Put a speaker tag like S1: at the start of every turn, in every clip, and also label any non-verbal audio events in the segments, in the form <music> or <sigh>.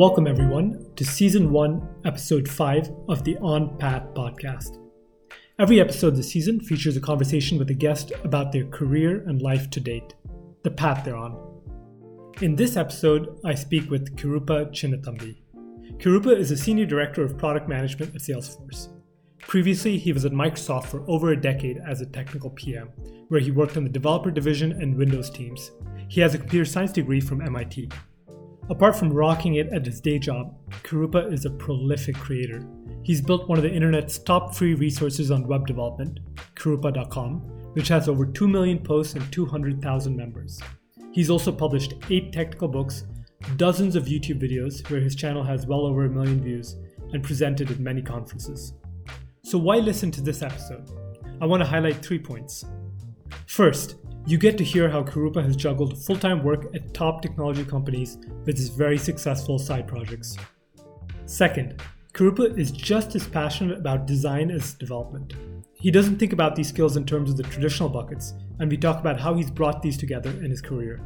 S1: Welcome, everyone, to Season 1, Episode 5 of the On Path podcast. Every episode this season features a conversation with a guest about their career and life to date, the path they're on. In this episode, I speak with Kirupa Chinnathambi. Kirupa is a Senior Director of Product Management at Salesforce. Previously, he was at Microsoft for over a decade as a technical PM, where he worked on the developer division and Windows teams. He has a computer science degree from MIT. Apart from rocking it at his day job, Kirupa is a prolific creator. He's built one of the internet's top free resources on web development, kirupa.com, which has over 2 million posts and 200,000 members. He's also published 8 technical books, dozens of YouTube videos where his channel has well over a million views, and presented at many conferences. So, why listen to this episode? I want to highlight three points. First, you get to hear how Kirupa has juggled full time work at top technology companies with his very successful side projects. Second, Kirupa is just as passionate about design as development. He doesn't think about these skills in terms of the traditional buckets, and we talk about how he's brought these together in his career.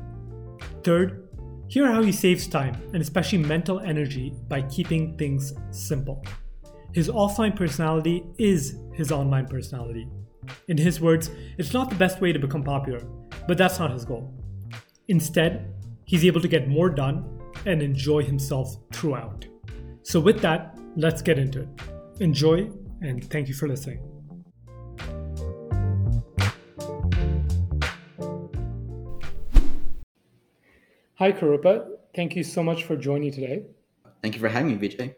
S1: Third, hear how he saves time and especially mental energy by keeping things simple. His offline personality is his online personality. In his words, it's not the best way to become popular, but that's not his goal. Instead, he's able to get more done and enjoy himself throughout. So, with that, let's get into it. Enjoy, and thank you for listening. Hi, Kirupa. Thank you so much for joining today.
S2: Thank you for having me, Vijay.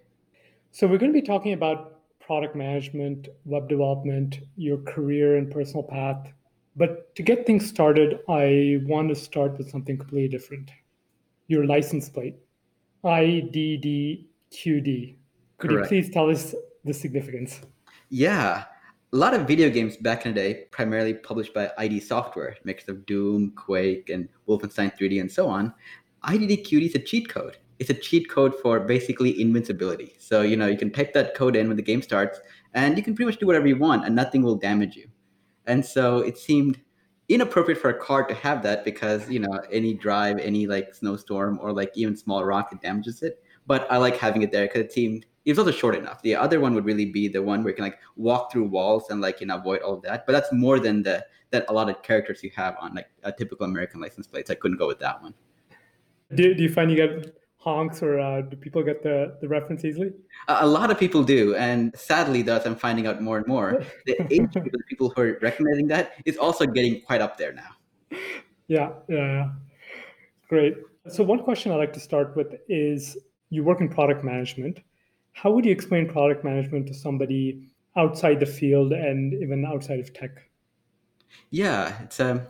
S1: So, we're going to be talking about product management, web development, your career and personal path. But to get things started, I want to start with something completely different your license plate, IDDQD. Could Correct. you please tell us the significance?
S2: Yeah. A lot of video games back in the day, primarily published by ID Software, mix of Doom, Quake, and Wolfenstein 3D, and so on. IDDQD is a cheat code it's a cheat code for basically invincibility. So, you know, you can type that code in when the game starts and you can pretty much do whatever you want and nothing will damage you. And so it seemed inappropriate for a car to have that because, you know, any drive, any like snowstorm or like even small rock, it damages it. But I like having it there because it seemed it was also short enough. The other one would really be the one where you can like walk through walls and like you know avoid all of that. But that's more than the that a lot of characters you have on like a typical American license plates. I couldn't go with that one.
S1: Do, do you find you get honks or uh, do people get the, the reference easily?
S2: A lot of people do. And sadly, thus, I'm finding out more and more. The <laughs> age of the people who are recognizing that is also getting quite up there now.
S1: Yeah, yeah, yeah. Great. So, one question I'd like to start with is you work in product management. How would you explain product management to somebody outside the field and even outside of tech?
S2: Yeah, it's um,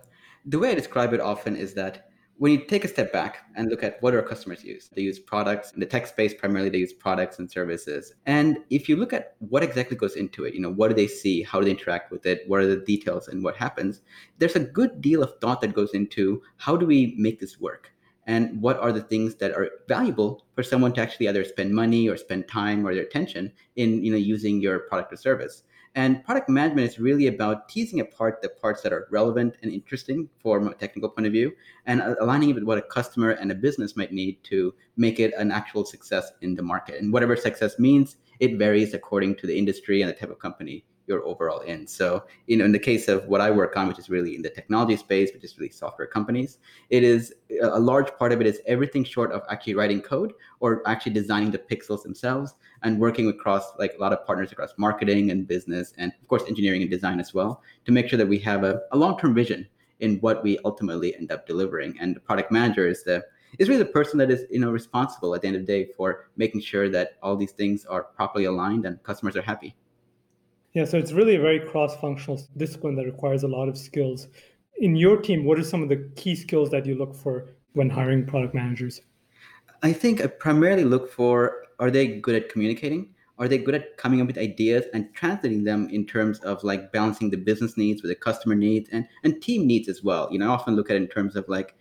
S2: the way I describe it often is that when you take a step back and look at what our customers use, they use products in the tech space, primarily they use products and services. And if you look at what exactly goes into it, you know, what do they see? How do they interact with it? What are the details and what happens? There's a good deal of thought that goes into how do we make this work? And what are the things that are valuable for someone to actually either spend money or spend time or their attention in, you know, using your product or service? And product management is really about teasing apart the parts that are relevant and interesting from a technical point of view and aligning it with what a customer and a business might need to make it an actual success in the market. And whatever success means, it varies according to the industry and the type of company you're overall in. So, you know, in the case of what I work on, which is really in the technology space, which is really software companies, it is uh, a large part of it is everything short of actually writing code or actually designing the pixels themselves and working across like a lot of partners across marketing and business and of course engineering and design as well to make sure that we have a, a long-term vision in what we ultimately end up delivering. And the product manager is the is really the person that is you know responsible at the end of the day for making sure that all these things are properly aligned and customers are happy.
S1: Yeah, so it's really a very cross-functional discipline that requires a lot of skills. In your team, what are some of the key skills that you look for when hiring product managers?
S2: I think I primarily look for are they good at communicating? Are they good at coming up with ideas and translating them in terms of like balancing the business needs with the customer needs and, and team needs as well? You know, I often look at it in terms of like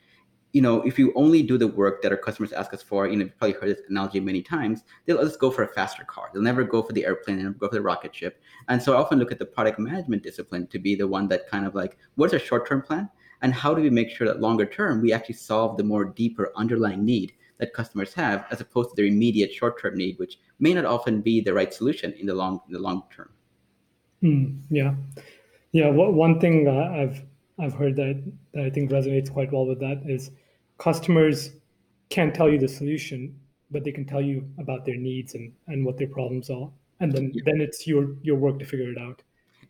S2: you know, if you only do the work that our customers ask us for, you know, you've probably heard this analogy many times, they'll just go for a faster car. They'll never go for the airplane, they'll never go for the rocket ship. And so I often look at the product management discipline to be the one that kind of like, what's our short term plan? And how do we make sure that longer term we actually solve the more deeper underlying need that customers have, as opposed to their immediate short-term need, which may not often be the right solution in the long in the long term.
S1: Mm, yeah, yeah. One thing uh, I've I've heard that, that I think resonates quite well with that is customers can't tell you the solution, but they can tell you about their needs and, and what their problems are. And then, yeah. then it's your your work to figure it out.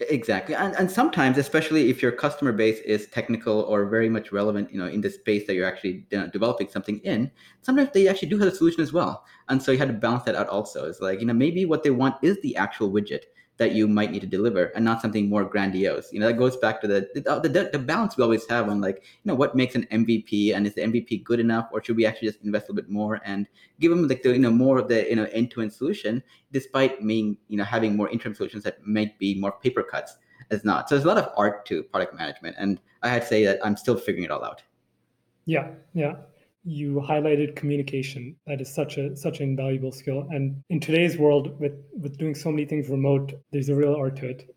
S2: Exactly. And, and sometimes, especially if your customer base is technical or very much relevant, you know, in the space that you're actually developing something in, sometimes they actually do have a solution as well. And so you had to balance that out also. It's like, you know, maybe what they want is the actual widget that you might need to deliver and not something more grandiose. You know, that goes back to the, the, the, the balance we always have on like, you know, what makes an MVP and is the MVP good enough or should we actually just invest a little bit more and give them like the, you know, more of the, you know, end-to-end solution despite being, you know, having more interim solutions that might be more paper cuts as not. So there's a lot of art to product management. And I had to say that I'm still figuring it all out.
S1: Yeah. Yeah you highlighted communication. That is such a such an invaluable skill. And in today's world with with doing so many things remote there's a real art to it.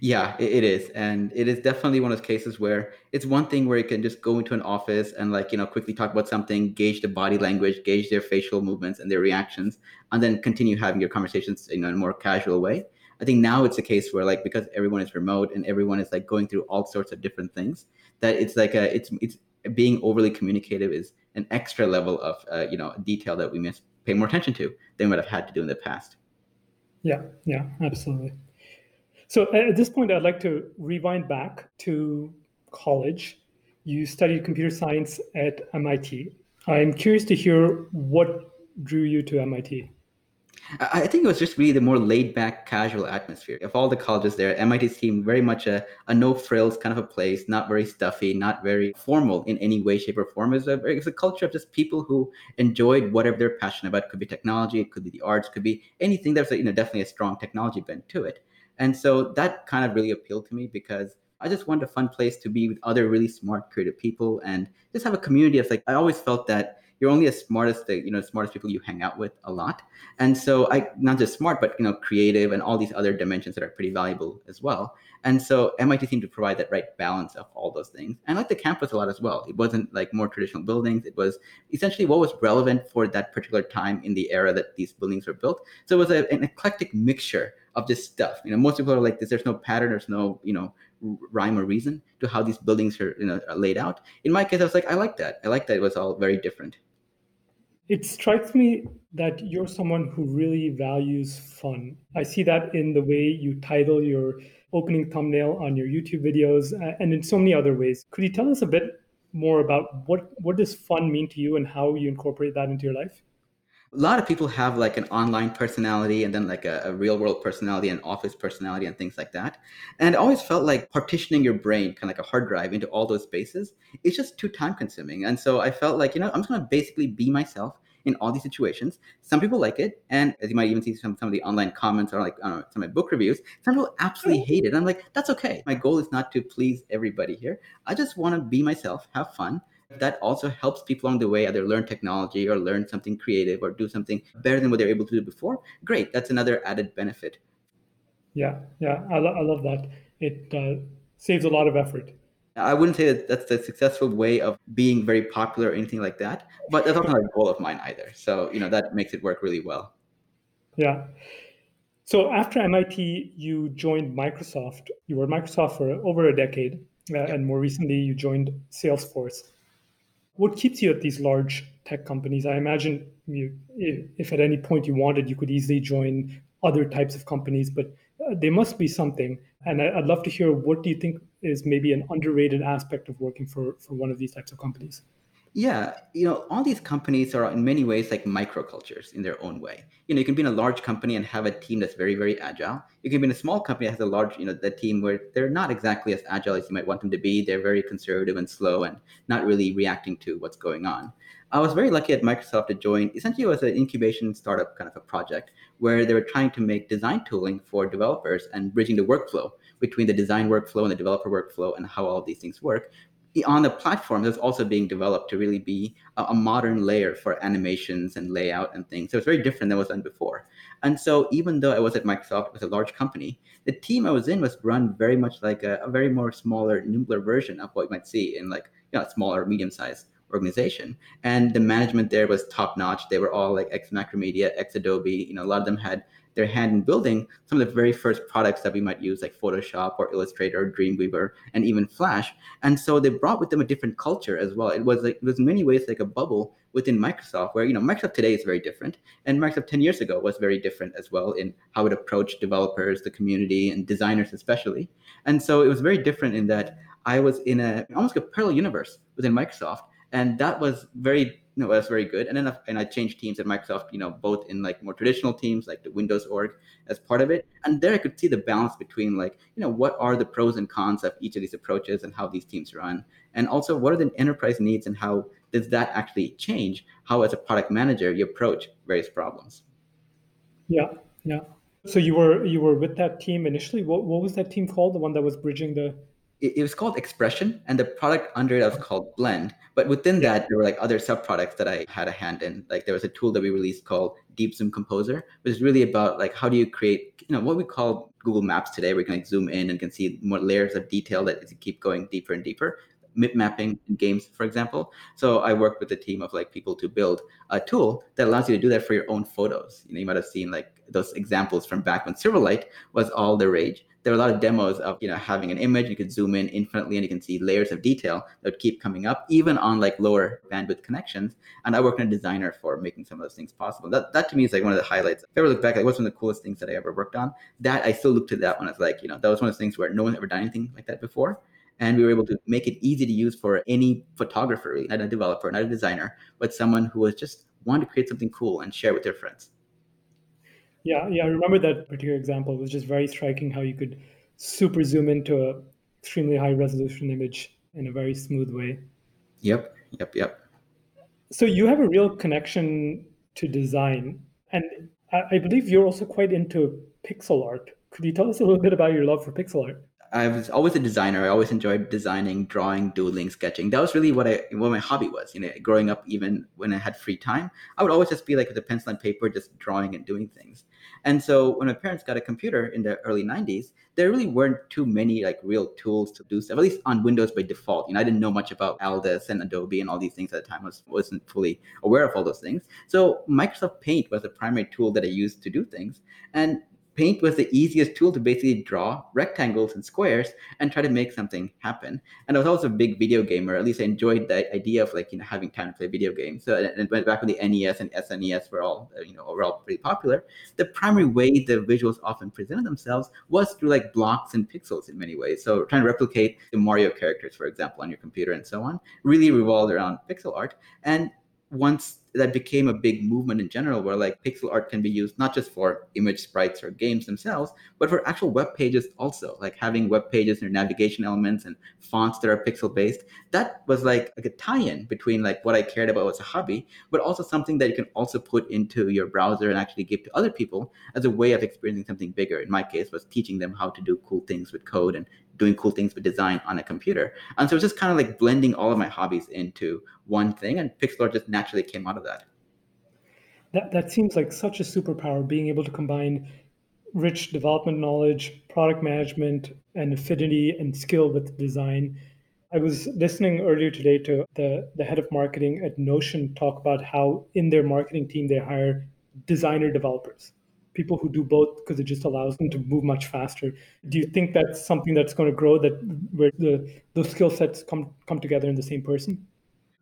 S2: Yeah it is. And it is definitely one of those cases where it's one thing where you can just go into an office and like you know quickly talk about something gauge the body language gauge their facial movements and their reactions and then continue having your conversations you know in a more casual way. I think now it's a case where like because everyone is remote and everyone is like going through all sorts of different things that it's like a it's it's being overly communicative is an extra level of uh, you know detail that we must pay more attention to than what I've had to do in the past.
S1: Yeah, yeah, absolutely. So at this point, I'd like to rewind back to college. You studied computer science at MIT. I'm curious to hear what drew you to MIT.
S2: I think it was just really the more laid back, casual atmosphere. Of all the colleges there, MIT seemed very much a, a no frills kind of a place, not very stuffy, not very formal in any way, shape, or form. It's a, it's a culture of just people who enjoyed whatever they're passionate about. It could be technology, it could be the arts, it could be anything. There's a, you know, definitely a strong technology bent to it. And so that kind of really appealed to me because I just wanted a fun place to be with other really smart, creative people and just have a community of like, I always felt that you're only as smart as the you know smartest people you hang out with a lot. And so i not just smart but you know creative and all these other dimensions that are pretty valuable as well. And so mit seemed to provide that right balance of all those things. And I like the campus a lot as well. It wasn't like more traditional buildings. It was essentially what was relevant for that particular time in the era that these buildings were built. So it was a, an eclectic mixture of this stuff. You know most people are like this there's no pattern. There's no you know rhyme or reason to how these buildings are, you know, are laid out. In my case, I was like, I like that. I like that it was all very different.
S1: It strikes me that you're someone who really values fun. I see that in the way you title your opening thumbnail on your YouTube videos uh, and in so many other ways. Could you tell us a bit more about what what does fun mean to you and how you incorporate that into your life?
S2: A lot of people have like an online personality and then like a, a, real world personality and office personality and things like that. And i always felt like partitioning your brain kind of like a hard drive into all those spaces is just too time consuming. And so i felt like you know i'm just going to basically be myself in all these situations. Some people like it and as you might even see some, some of the online comments or like know, some of my book reviews some people absolutely hate it. I'm like that's okay. My goal is not to please everybody here. I just want to be myself have fun that also helps people along the way either learn technology or learn something creative or do something better than what they're able to do before great that's another added benefit.
S1: Yeah yeah i, lo- I love that. It uh, saves a lot of effort.
S2: I wouldn't say that that's the successful way of being very popular or anything like that but that's not a goal of mine either. So you know that makes it work really well.
S1: Yeah. So after mit you joined microsoft. You were at microsoft for over a decade uh, and more recently you joined salesforce what keeps you at these large tech companies? I imagine you, if at any point you wanted, you could easily join other types of companies, but uh, there must be something. And I'd love to hear what do you think is maybe an underrated aspect of working for, for one of these types of companies?
S2: Yeah, you know, all these companies are in many ways like microcultures in their own way. You know, you can be in a large company and have a team that's very, very agile. You can be in a small company that has a large, you know, the team where they're not exactly as agile as you might want them to be. They're very conservative and slow and not really reacting to what's going on. I was very lucky at Microsoft to join. Essentially, it was an incubation startup kind of a project where they were trying to make design tooling for developers and bridging the workflow between the design workflow and the developer workflow and how all these things work on the platform that's also being developed to really be a, a, modern layer for animations and layout and things. So it's very different than was done before. And so even though I was at Microsoft, it was a large company, the team I was in was run very much like a, a very more smaller, nimbler version of what you might see in like you know, a smaller, medium-sized organization. And the management there was top notch. They were all like ex Macromedia, ex Adobe. You know, a lot of them had their hand in building some of the very first products that we might use, like Photoshop or Illustrator or Dreamweaver and even Flash. And so they brought with them a different culture as well. It was like it was in many ways like a bubble within Microsoft, where you know Microsoft today is very different, and Microsoft 10 years ago was very different as well in how it approached developers, the community, and designers especially. And so it was very different in that I was in a almost a parallel universe within Microsoft, and that was very you know, that's very good. And then uh, and I changed teams at Microsoft, you know, both in like more traditional teams like the Windows org as part of it. And there I could see the balance between like, you know, what are the pros and cons of each of these approaches and how these teams run. And also what are the enterprise needs and how does that actually change how as a product manager you approach various problems.
S1: Yeah, yeah. So you were you were with that team initially. What what was that team called? The one that was bridging the
S2: it, it was called Expression, and the product under it was called Blend. But within that, there were like other sub products that I had a hand in. Like there was a tool that we released called Deep Zoom Composer, which is really about like how do you create, you know, what we call Google Maps today, where you can like zoom in and can see more layers of detail that keep going deeper and deeper. Mip mapping in games, for example. So I worked with a team of like people to build a tool that allows you to do that for your own photos. You know, you might have seen like those examples from back when Silverlight was all the rage there were a lot of demos of you know having an image you could zoom in infinitely and you can see layers of detail that would keep coming up even on like lower bandwidth connections. And i worked on a designer for making some of those things possible. That, that to me is like one of the highlights. If i ever look back like what's one of the coolest things that i ever worked on? That i still look to that one as like you know that was one of those things where no one's ever done anything like that before. And we were able to make it easy to use for any photographer not a developer not a designer but someone who was just wanted to create something cool and share with their friends
S1: yeah, yeah, I remember that particular example. It was just very striking how you could super zoom into a extremely high resolution image in a very smooth way.
S2: Yep, yep, yep.
S1: So you have a real connection to design, and I, believe you're also quite into pixel art. Could you tell us a little bit about your love for pixel art?
S2: I was always a designer. I always enjoyed designing, drawing, doodling, sketching. That was really what I what my hobby was. You know, growing up, even when I had free time, I would always just be like with a pencil and paper, just drawing and doing things. And so when my parents got a computer in the early 90s, there really weren't too many like real tools to do stuff, at least on Windows by default. You know, I didn't know much about Aldus and Adobe and all these things at the time. I was, wasn't fully aware of all those things. So Microsoft Paint was the primary tool that I used to do things. And Paint was the easiest tool to basically draw rectangles and squares and try to make something happen. And I was also a big video gamer. At least I enjoyed the idea of like you know having time to play video games. So and back when the NES and SNES were all uh, you know were all pretty popular, the primary way the visuals often presented themselves was through like blocks and pixels in many ways. So trying to replicate the Mario characters, for example, on your computer and so on, really revolved around pixel art. And once that became a big movement in general where like pixel art can be used not just for image sprites or games themselves but for actual web pages also like having web pages and navigation elements and fonts that are pixel based. That was like, a tie-in between like what i cared about as a hobby but also something that you can also put into your browser and actually give to other people as a way of experiencing something bigger. In my case was teaching them how to do cool things with code and doing cool things with design on a computer. And so it's just kind of like blending all of my hobbies into one thing, and pixel art just naturally came out of that.
S1: That that seems like such a superpower, being able to combine rich development knowledge, product management, and affinity and skill with design. I was listening earlier today to the, the head of marketing at Notion talk about how in their marketing team they hire designer developers people who do both because it just allows them to move much faster. Do you think that's something that's going to grow that where the those skill sets come come together in the same person?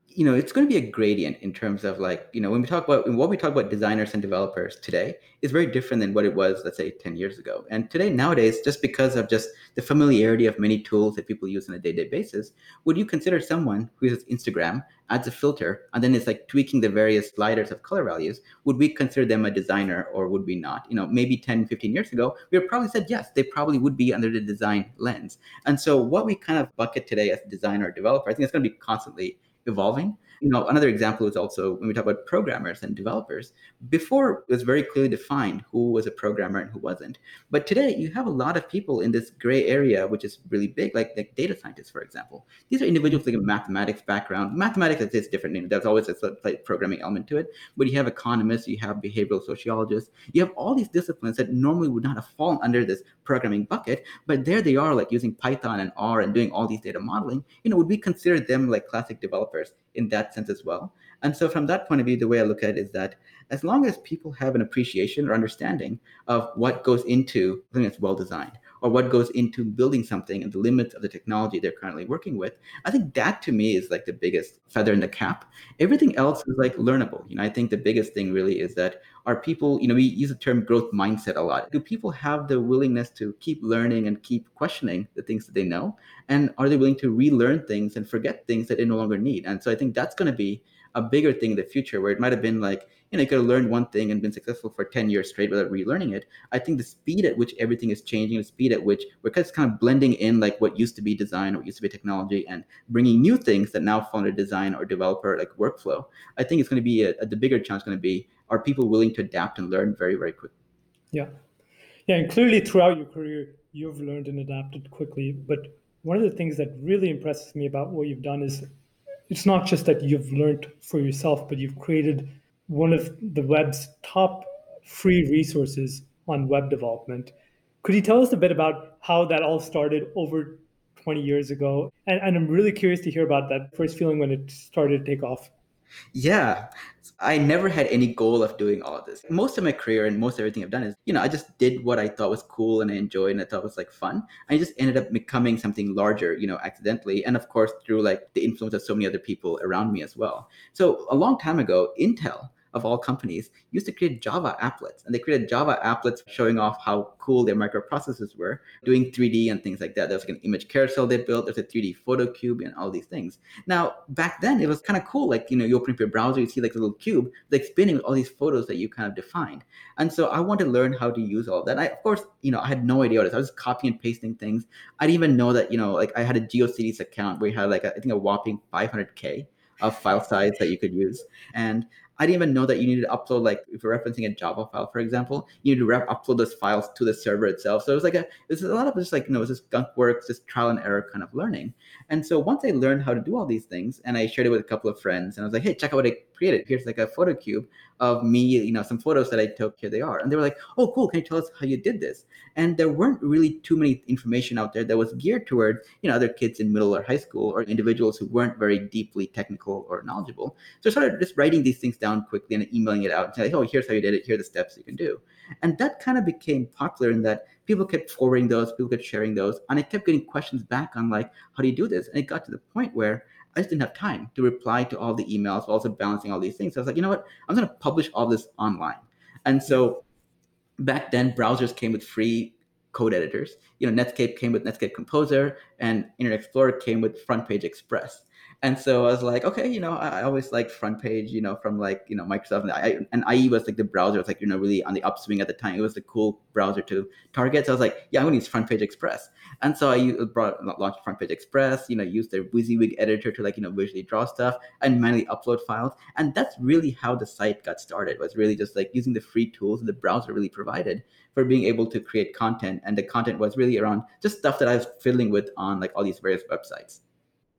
S2: You know it's going to be a gradient in terms of like you know when we talk about what we talk about designers and developers today is very different than what it was let's say 10 years ago. And today nowadays just because of just the familiarity of many tools that people use on a day-to-day basis would you consider someone who uses instagram adds a filter and then it's like tweaking the various sliders of color values would we consider them a designer or would we not? You know maybe 10 15 years ago we probably said yes they probably would be under the design lens. And so what we kind of bucket today as designer or developer i think it's going to be constantly evolving. You know, another example is also when we talk about programmers and developers. Before it was very clearly defined who was a programmer and who wasn't. But today you have a lot of people in this gray area, which is really big, like, like data scientists, for example. These are individuals with a mathematics background. Mathematics is different. You know, there's always a programming element to it. But you have economists, you have behavioral sociologists, you have all these disciplines that normally would not have fallen under this programming bucket, but there they are, like using Python and R and doing all these data modeling. You know, would we consider them like classic developers in that sense as well. And so, from that point of view, the way I look at it is that as long as people have an appreciation or understanding of what goes into something that's well designed, or what goes into building something and the limits of the technology they're currently working with i think that to me is like the biggest feather in the cap. Everything else is like learnable. You know i think the biggest thing really is that are people you know we use the term growth mindset a lot. Do people have the willingness to keep learning and keep questioning the things that they know? And are they willing to relearn things and forget things that they no longer need? And so i think that's going to be a bigger thing in the future where it might have been like you know you could have learned one thing and been successful for 10 years straight without relearning it i think the speed at which everything is changing the speed at which we're just kind of blending in like what used to be design or what used to be technology and bringing new things that now fall under design or developer like workflow i think it's going to be a, a, the bigger challenge going to be are people willing to adapt and learn very very quickly
S1: yeah. Yeah and clearly throughout your career you've learned and adapted quickly but one of the things that really impresses me about what you've done is it's not just that you've learned for yourself but you've created one of the web's top free resources on web development. Could you tell us a bit about how that all started over 20 years ago? And, and I'm really curious to hear about that first feeling when it started to take off.
S2: Yeah, I never had any goal of doing all of this. Most of my career and most everything I've done is, you know, I just did what I thought was cool and I enjoyed and I thought was like fun. I just ended up becoming something larger, you know, accidentally. And of course, through like the influence of so many other people around me as well. So a long time ago, Intel of all companies, used to create Java applets. And they created Java applets showing off how cool their microprocessors were, doing 3D and things like that. There was like an image carousel they built, there's a 3D photo cube and all these things. Now, back then it was kind of cool. Like, you know, you open up your browser, you see like a little cube, like spinning with all these photos that you kind of defined. And so I wanted to learn how to use all of that. I, of course, you know, I had no idea what it is. I was just copying and pasting things. I didn't even know that, you know, like I had a GeoCities account where you had like, a, I think a whopping 500K of file size that you could use. And I didn't even know that you needed to upload, like if you're referencing a Java file, for example, you need to upload those files to the server itself. So it was like a, it's a lot of just like, you know, it's just gunk works, just trial and error kind of learning. And so once I learned how to do all these things and I shared it with a couple of friends and I was like, hey, check out what I created. Here's like a photo cube of me, you know, some photos that I took. Here they are. And they were like, oh, cool. Can you tell us how you did this? And there weren't really too many information out there that was geared toward, you know, other kids in middle or high school or individuals who weren't very deeply technical or knowledgeable. So I started just writing these things down quickly and emailing it out and saying, oh, here's how you did it. Here are the steps you can do. And that kind of became popular in that people kept forwarding those, people kept sharing those. And I kept getting questions back on like, how do you do this? And it got to the point where I just didn't have time to reply to all the emails, while also balancing all these things. So I was like, you know what? I'm going to publish all this online. And so back then, browsers came with free code editors. You know, Netscape came with Netscape Composer, and Internet Explorer came with FrontPage Express. And so I was like, okay, you know, I, I always liked front page, you know, from like, you know, Microsoft and, I, and IE was like the browser was like, you know, really on the upswing at the time. It was the cool browser to target. So I was like, yeah, I'm gonna use front page express. And so I brought launched front page express, you know, used their WYSIWYG editor to like, you know, visually draw stuff and manually upload files. And that's really how the site got started was really just like using the free tools that the browser really provided for being able to create content. And the content was really around just stuff that I was fiddling with on like all these various websites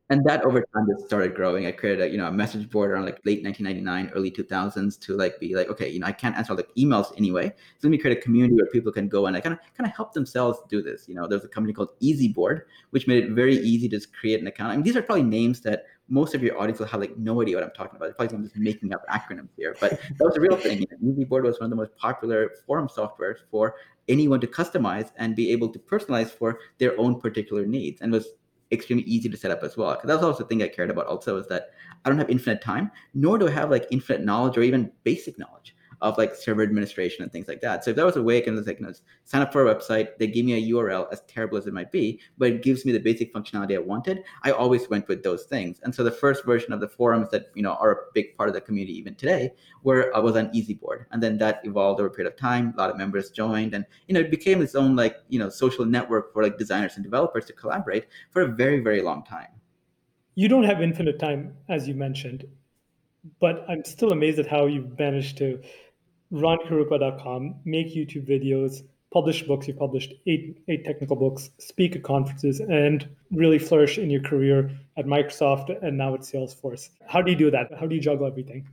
S2: and that over time just started growing. I created a you know a message board around like late 1999, early 2000s to like be like, okay, you know, I can't answer all the emails anyway. So let me create a community where people can go and I kind of kind of help themselves do this. You know, there's a company called ezboard which made it very easy to just create an account. I mean, these are probably names that most of your audience will have like no idea what I'm talking about. Probably I'm just making up acronyms here, but that was a real thing. You know, ezboard was one of the most popular forum software for anyone to customize and be able to personalize for their own particular needs, and was extremely easy to set up as well. Because that's also the thing I cared about also is that I don't have infinite time, nor do I have like infinite knowledge or even basic knowledge of like server administration and things like that. So if that was a way I can just like know, sign up for a website, they give me a URL, as terrible as it might be, but it gives me the basic functionality I wanted. I always went with those things. And so the first version of the forums that you know are a big part of the community even today were uh, was on ezboard, and then that evolved over a period of time. A lot of members joined, and you know it became its own like you know social network for like designers and developers to collaborate for a very very long time.
S1: You don't have infinite time, as you mentioned, but I'm still amazed at how you've managed to run kirupa.com, make YouTube videos, publish books. You published eight eight technical books, speak at conferences, and really flourish in your career at Microsoft and now at Salesforce. How do you do that? How do you juggle everything?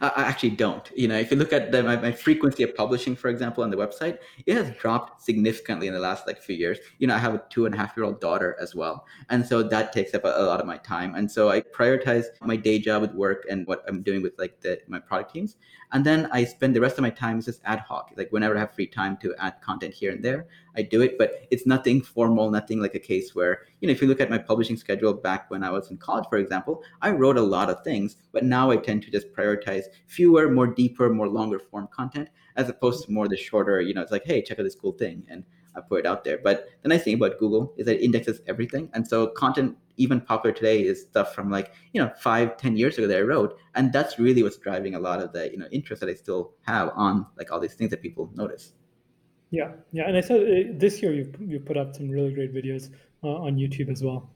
S2: I actually don't. You know, if you look at the, my, my, frequency of publishing, for example, on the website, it has dropped significantly in the last like few years. You know, I have a two and a half year old daughter as well, and so that takes up a, a, lot of my time. And so I prioritize my day job with work and what I'm doing with like the, my product teams, and then I spend the rest of my time just ad hoc, like whenever I have free time to add content here and there, I do it. But it's nothing formal, nothing like a case where you know, if you look at my publishing schedule back when I was in college, for example, I wrote a lot of things, but now I tend to just prioritize fewer, more deeper, more longer form content as opposed to more the shorter, you know, it's like, hey, check out this cool thing. And I put it out there. But the nice thing about Google is that it indexes everything. And so content even popular today is stuff from like, you know, five, ten years ago that I wrote. And that's really what's driving a lot of the, you know, interest that I still have on like all these things that people notice.
S1: Yeah, yeah, and I said uh, this year you you put up some really great videos uh, on YouTube as well.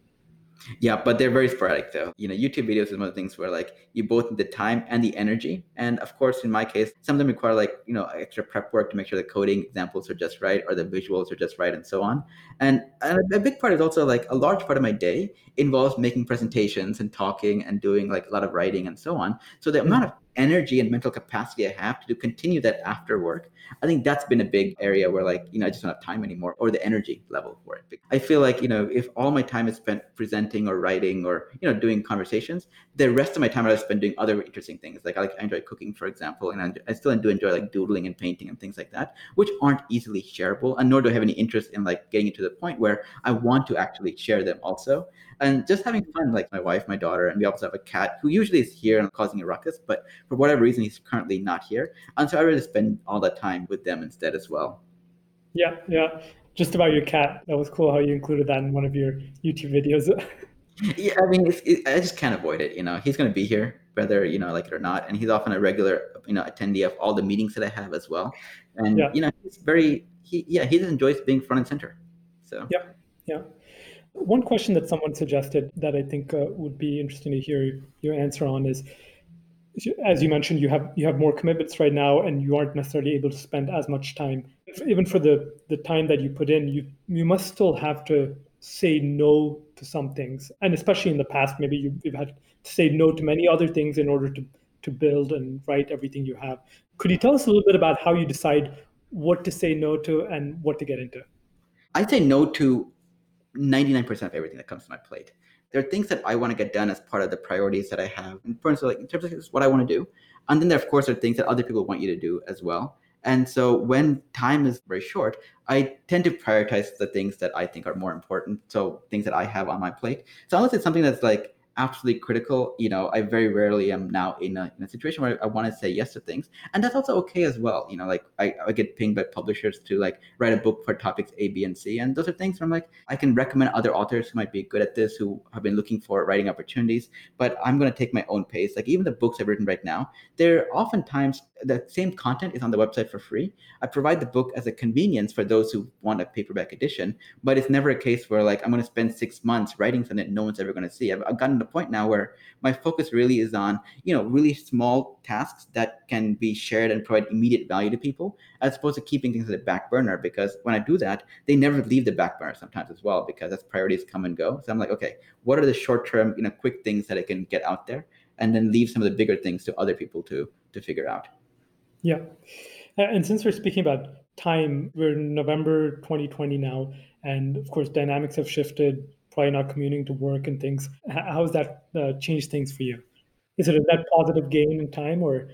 S2: Yeah, but they're very sporadic though. You know, YouTube videos is one of the things where like you both need the time and the energy. And of course, in my case, some of them require like, you know, extra prep work to make sure the coding examples are just right or the visuals are just right and so on. And, and a big part is also like a large part of my day involves making presentations and talking and doing like a lot of writing and so on. So the mm-hmm. amount of energy and mental capacity I have to do, continue that after work, I think that's been a big area where like, you know, I just don't have time anymore or the energy level for it. I feel like, you know, if all my time is spent presenting or writing or, you know, doing conversations, the rest of my time I spend doing other interesting things. Like I like I enjoy cooking, for example, and I still do enjoy like doodling and painting and things like that, which aren't easily shareable. And nor do I have any interest in like getting it to the point where I want to actually share them also and just having fun like my wife my daughter and we also have a cat who usually is here and causing a ruckus but for whatever reason he's currently not here. And so i really spend all that time with them instead as well.
S1: Yeah yeah. Just about your cat. That was cool how you included that in one of your youtube videos. <laughs>
S2: Yeah i mean it, i just can't avoid it you know. He's going to be here whether you know like it or not. And he's often a regular you know attendee of all the meetings that i have as well. And yeah. you know he's very he yeah he just enjoys being front and center. So.
S1: Yeah yeah one question that someone suggested that I think uh, would be interesting to hear your answer on is, as you mentioned, you have you have more commitments right now, and you aren't necessarily able to spend as much time. Even for the the time that you put in, you you must still have to say no to some things, and especially in the past, maybe you, you've had to say no to many other things in order to to build and write everything you have. Could you tell us a little bit about how you decide what to say no to and what to get into?
S2: I say no to 99% of everything that comes to my plate. There are things that I want to get done as part of the priorities that I have. In terms of like in terms of what I want to do. And then there, of course, are things that other people want you to do as well. And so when time is very short, I tend to prioritize the things that I think are more important. So things that I have on my plate. So unless it's something that's like absolutely critical, you know, I very rarely am now in a, in a situation where I want to say yes to things. And that's also okay as well. You know, like I, I get pinged by publishers to like write a book for topics A, B, and C. And those are things where I'm like, I can recommend other authors who might be good at this, who have been looking for writing opportunities, but I'm going to take my own pace. Like even the books I've written right now, they're oftentimes the same content is on the website for free. I provide the book as a convenience for those who want a paperback edition, but it's never a case where like I'm going to spend six months writing something that no one's ever going to see. I've, I've gotten to the point now where my focus really is on you know really small tasks that can be shared and provide immediate value to people, as opposed to keeping things at the back burner. Because when I do that, they never leave the back burner sometimes as well, because as priorities come and go. So I'm like, okay, what are the short term you know quick things that I can get out there? and then leave some of the bigger things to other people to to figure out.
S1: Yeah. And since we're speaking about time, we're in November 2020 now. And of course, dynamics have shifted, probably not commuting to work and things. How has that uh, changed things for you? Is it a net positive gain in time or?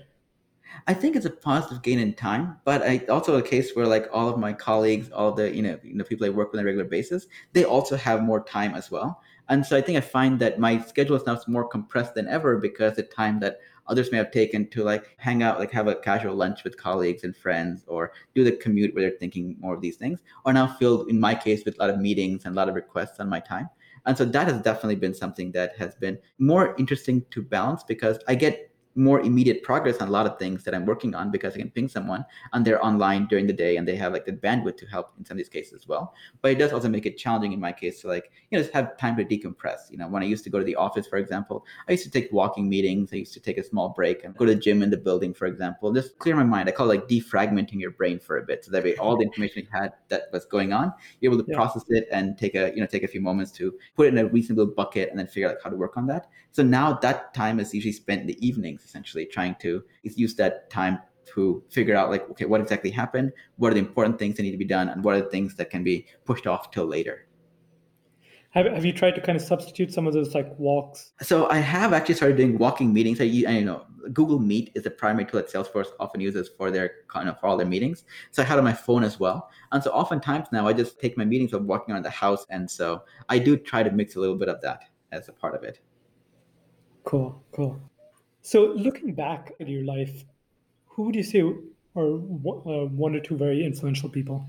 S2: I think it's a positive gain in time, but I also a case where like all of my colleagues, all the you know, you know people I work with on a regular basis, they also have more time as well. And so I think I find that my schedule is now more compressed than ever because the time that others may have taken to like hang out, like have a casual lunch with colleagues and friends, or do the commute where they're thinking more of these things, are now filled, in my case, with a lot of meetings and a lot of requests on my time. And so that has definitely been something that has been more interesting to balance because I get more immediate progress on a lot of things that I'm working on because I can ping someone and they're online during the day and they have like the bandwidth to help in some of these cases as well. But it does also make it challenging in my case to like, you know, just have time to decompress. You know, when I used to go to the office, for example, I used to take walking meetings. I used to take a small break and go to the gym in the building, for example, just clear my mind. I call it like defragmenting your brain for a bit. So that way all the information you had that was going on, you're able to yeah. process it and take a, you know, take a few moments to put it in a reasonable bucket and then figure out how to work on that. So now that time is usually spent in the evenings essentially trying to use that time to figure out like, okay, what exactly happened? What are the important things that need to be done? And what are the things that can be pushed off till later?
S1: Have, have you tried to kind of substitute some of those like walks?
S2: So I have actually started doing walking meetings. I, I you know Google Meet is the primary tool that Salesforce often uses for their kind of for all their meetings. So I had on my phone as well. And so oftentimes now I just take my meetings of walking around the house. And so I do try to mix a little bit of that as a part of it.
S1: Cool, cool. So looking back at your life, who would you say are uh, one or two very influential people?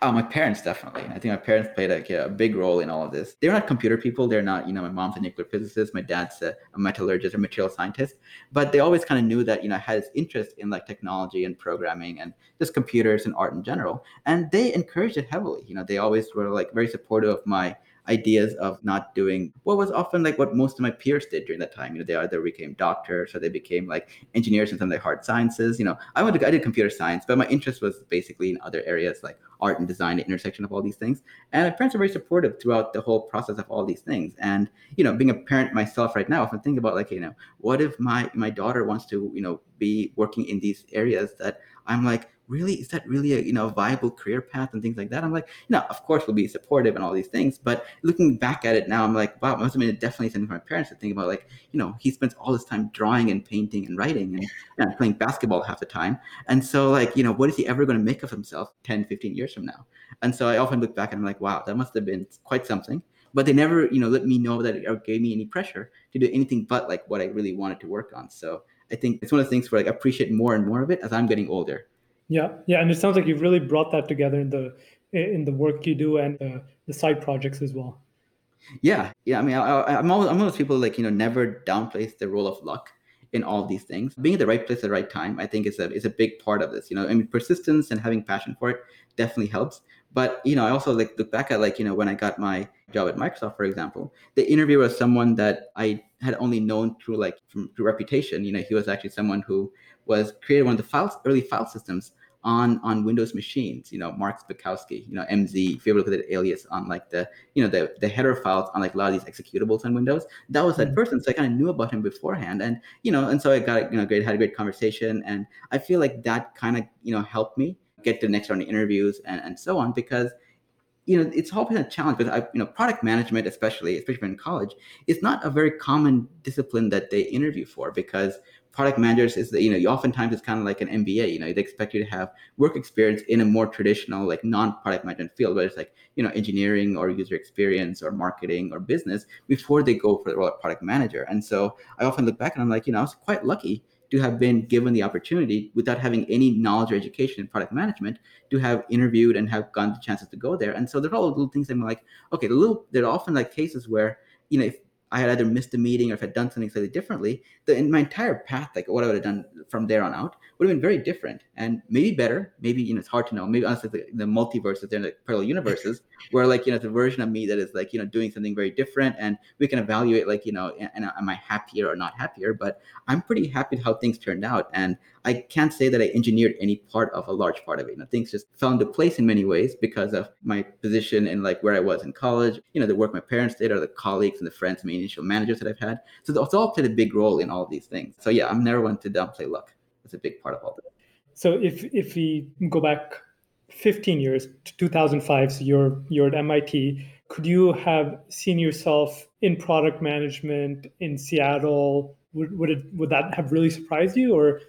S2: Oh, my parents definitely. I think my parents played a, a, big role in all of this. They're not computer people. They're not, you know, my mom's a nuclear physicist, my dad's a, a metallurgist or material scientist. But they always kind of knew that, you know, I had this interest in like technology and programming and just computers and art in general. And they encouraged it heavily. You know, they always were like very supportive of my ideas of not doing what was often like what most of my peers did during that time. You know, they either became doctors or they became like engineers in some of the hard sciences. You know, I went to, I did computer science, but my interest was basically in other areas like art and design, the intersection of all these things. And my parents were very supportive throughout the whole process of all these things. And you know, being a parent myself right now, often think about like, you know, what if my my daughter wants to, you know, be working in these areas that I'm like, really is that really a you know viable career path and things like that? I'm like you know of course we'll be supportive and all these things but looking back at it now i'm like wow must have been definitely something for my parents to think about like you know he spends all this time drawing and painting and writing and you know, playing basketball half the time. And so like you know what is he ever going to make of himself 10 15 years from now? And so i often look back and i'm like wow that must have been quite something. But they never you know let me know that or gave me any pressure to do anything but like what i really wanted to work on. So I think it's one of the things where like, I appreciate more and more of it as I'm getting older.
S1: Yeah, yeah, and it sounds like you've really brought that together in the in the work you do and uh, the side projects as well.
S2: Yeah, yeah. I mean, I, am always I'm one of those people like you know never downplays the role of luck in all these things. Being at the right place at the right time, I think, is a is a big part of this. You know, I mean, persistence and having passion for it definitely helps. But you know, I also like look back at like you know when I got my job at Microsoft, for example, the interviewer was someone that I had only known through like from through reputation. You know, he was actually someone who was created one of the files, early file systems on on Windows machines. You know, Mark Zbikowski, you know, MZ. If you ever look at the alias on like the you know the the header files on like a lot of these executables on Windows, that was that person. Hmm. So I kind of knew about him beforehand, and you know, and so I got you know great had a great conversation, and I feel like that kind of you know helped me get to the next round of interviews and and so on because you know, it's always a challenge, but I, you know, product management, especially, especially in college, is not a very common discipline that they interview for because product managers is that you know you oftentimes it's kind of like an MBA. You know, they expect you to have work experience in a more traditional like non-product management field, whether it's like you know engineering or user experience or marketing or business before they go for the role of product manager. And so I often look back and I'm like, you know, I was quite lucky to have been given the opportunity without having any knowledge or education in product management to have interviewed and have gotten the chances to go there. And so there are all little things I'm like, okay, the little there are often like cases where you know if I had either missed a meeting or if I'd done something slightly differently, the, in my entire path, like what I would have done from there on out, would have been very different and maybe better. Maybe you know it's hard to know. Maybe honestly, the, the multiverses, they're like parallel universes, <laughs> where like you know the version of me that is like you know doing something very different, and we can evaluate like you know, and, and am I happier or not happier? But I'm pretty happy with how things turned out, and I can't say that I engineered any part of a large part of it. You know, things just fell into place in many ways because of my position and like where I was in college. You know, the work my parents did, or the colleagues and the friends, and initial managers that I've had. So it's all played a big role in all these things. So yeah, I'm never one to downplay luck. It's a big part of all this.
S1: So if if we go back 15 years to 2005, so you're you're at MIT. Could you have seen yourself in product management in Seattle? Would would it would that have really surprised you, or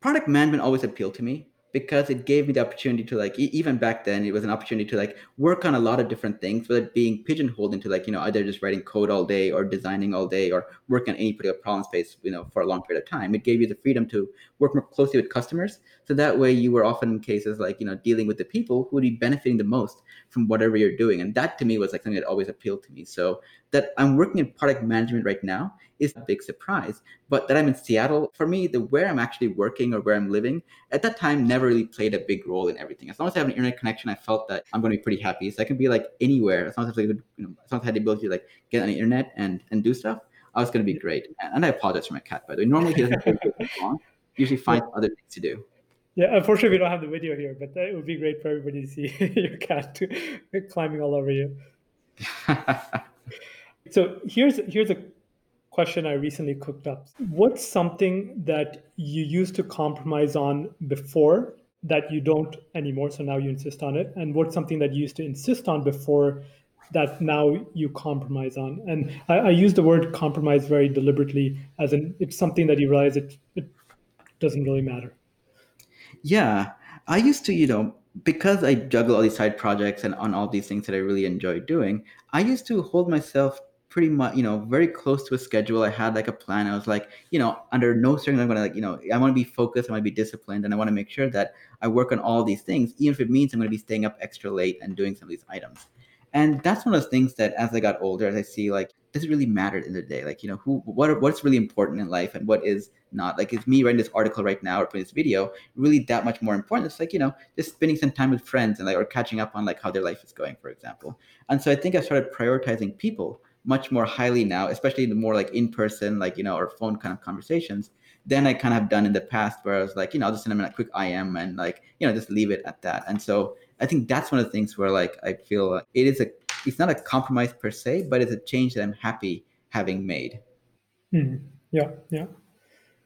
S2: product management always appealed to me because it gave me the opportunity to like even back then it was an opportunity to like work on a lot of different things without being pigeonholed into like you know either just writing code all day or designing all day or working on any particular problem space you know for a long period of time. It gave you the freedom to work more closely with customers so that way you were often in cases like you know dealing with the people who would be benefiting the most from whatever you're doing and that to me was like something that always appealed to me so that i'm working in product management right now is a big surprise. But that I'm in Seattle, for me, the where I'm actually working or where I'm living at that time never really played a big role in everything. As long as I have an internet connection, I felt that I'm going to be pretty happy. So I can be like anywhere as long as I have, like, you know, as long as I had the ability to like get on the internet and and do stuff. I was going to be great. And I apologize for my cat, by the way. Normally he doesn't take long. Usually <laughs> finds other things to do.
S1: Yeah, unfortunately, we don't have the video here, but it would be great for everybody to see <laughs> your cat <laughs> climbing all over you. <laughs> so here's here's a question I recently cooked up. What's something that you used to compromise on before that you don't anymore? So now you insist on it. And what's something that you used to insist on before that now you compromise on? And I, I use the word compromise very deliberately, as in it's something that you realize it, it doesn't really matter.
S2: Yeah. I used to, you know, because I juggle all these side projects and on all these things that I really enjoy doing, I used to hold myself pretty much, you know, very close to a schedule. I had like a plan. I was like, you know, under no circumstance, I'm gonna like, you know, I want to be focused. I want to be disciplined, and I want to make sure that I work on all these things, even if it means I'm gonna be staying up extra late and doing some of these items. And that's one of those things that, as I got older, as I see, like, does it really matter in the day? Like, you know, who, what, what's really important in life, and what is not? Like, is me writing this article right now or putting this video really that much more important? It's like, you know, just spending some time with friends and like, or catching up on like how their life is going, for example. And so I think I started prioritizing people much more highly now, especially the more like in person, like, you know, or phone kind of conversations than I kind of have done in the past where I was like, you know, I'll just send them a quick IM and like, you know, just leave it at that. And so I think that's one of the things where like I feel it is a it's not a compromise per se, but it's a change that I'm happy having made.
S1: Mm-hmm. Yeah, yeah.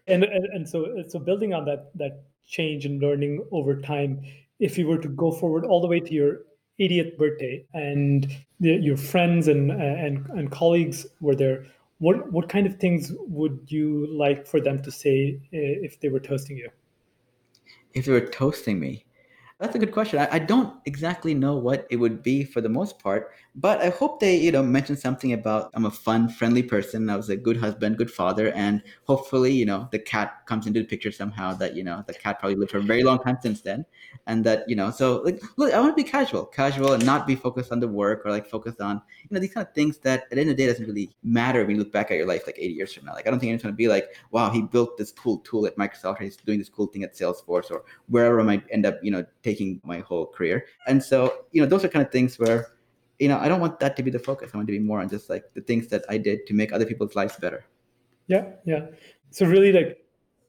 S1: And, and and so so building on that that change and learning over time, if you were to go forward all the way to your 80th birthday and the, your friends and and and colleagues were there, what what kind of things would you like for them to say eh, if they were toasting you?
S2: If they were toasting me, that's a good question. I, I, don't exactly know what it would be for the most part, but I hope they, you know, mention something about I'm a fun, friendly person. I was a good husband, good father, and hopefully, you know, the cat comes into the picture somehow. That you know, the cat probably lived for a very long time since then, and that you know, so like, look, I want to be casual, casual, and not be focused on the work or like focused on you know these kind of things that at the end of the day doesn't really matter when you look back at your life like 80 years from now. Like I don't think anyone's to be like, wow, he built this cool tool at Microsoft, or he's doing this cool thing at Salesforce, or wherever I might end up, you know, taking my whole career. And so, you know, those are kind of things where, you know, I don't want that to be the focus. I want to be more on just like the things that I did to make other people's lives better.
S1: Yeah, yeah. So really, like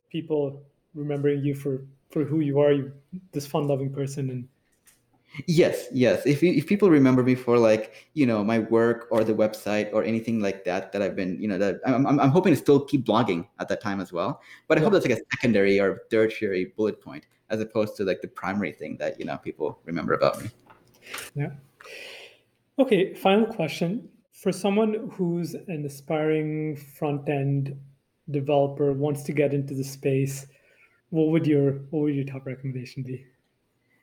S1: people remembering you for for who you are, you this fun-loving person, and
S2: Yes, yes. If if people remember me for like you know my work or the website or anything like that that I've been you know that I'm I'm, I'm hoping to still keep blogging at that time as well. But I yeah. hope that's like a secondary or tertiary bullet point as opposed to like the primary thing that you know people remember about me.
S1: Yeah. Okay. Final question for someone who's an aspiring front end developer wants to get into the space. What would your what would your top recommendation be?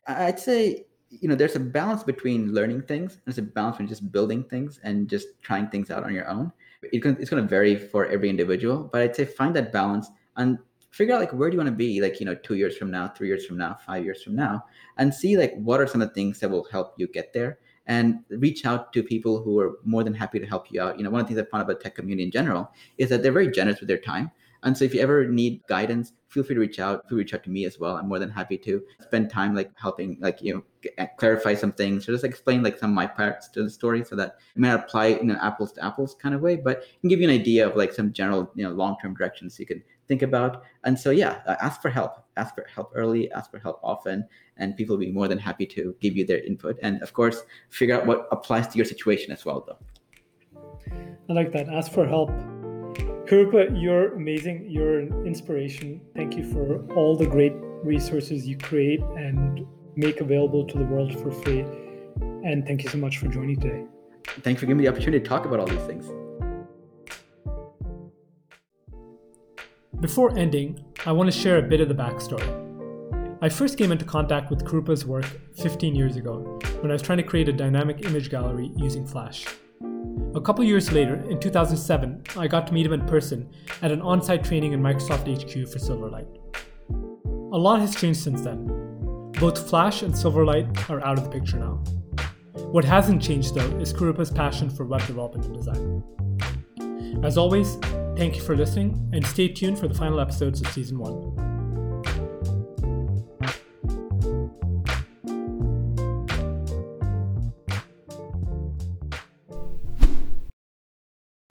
S2: I'd say you know there's a balance between learning things there's a balance between just building things and just trying things out on your own it can, it's going to vary for every individual but i'd say find that balance and figure out like where do you want to be like you know two years from now three years from now five years from now and see like what are some of the things that will help you get there and reach out to people who are more than happy to help you out. You know one of the things i found about tech community in general is that they're very generous with their time. And so if you ever need guidance feel free to reach out feel free to reach out to me as well. I'm more than happy to spend time like helping like you know uh, clarify some things or just explain like some of my parts to the story so that it may not apply in an apples to apples kind of way but can give you an idea of like some general you know long-term directions you can think about. And so, yeah, ask for help. Ask for help early, ask for help often, and people will be more than happy to give you their input. And of course, figure out what applies to your situation as well, though.
S1: I like that. Ask for help. Kirupa, you're amazing. You're an inspiration. Thank you for all the great resources you create and make available to the world for free. And thank you so much for joining today.
S2: Thanks for giving me the opportunity to talk about all these things.
S1: Before ending, I want to share a bit of the backstory. I first came into contact with Kirupa's work 15 years ago when I was trying to create a dynamic image gallery using Flash. A couple years later, in 2007, I got to meet him in person at an on site training in Microsoft HQ for Silverlight. A lot has changed since then. Both Flash and Silverlight are out of the picture now. What hasn't changed, though, is Kirupa's passion for web development and design. As always, Thank you for listening, and stay tuned for the final episodes of Season 1.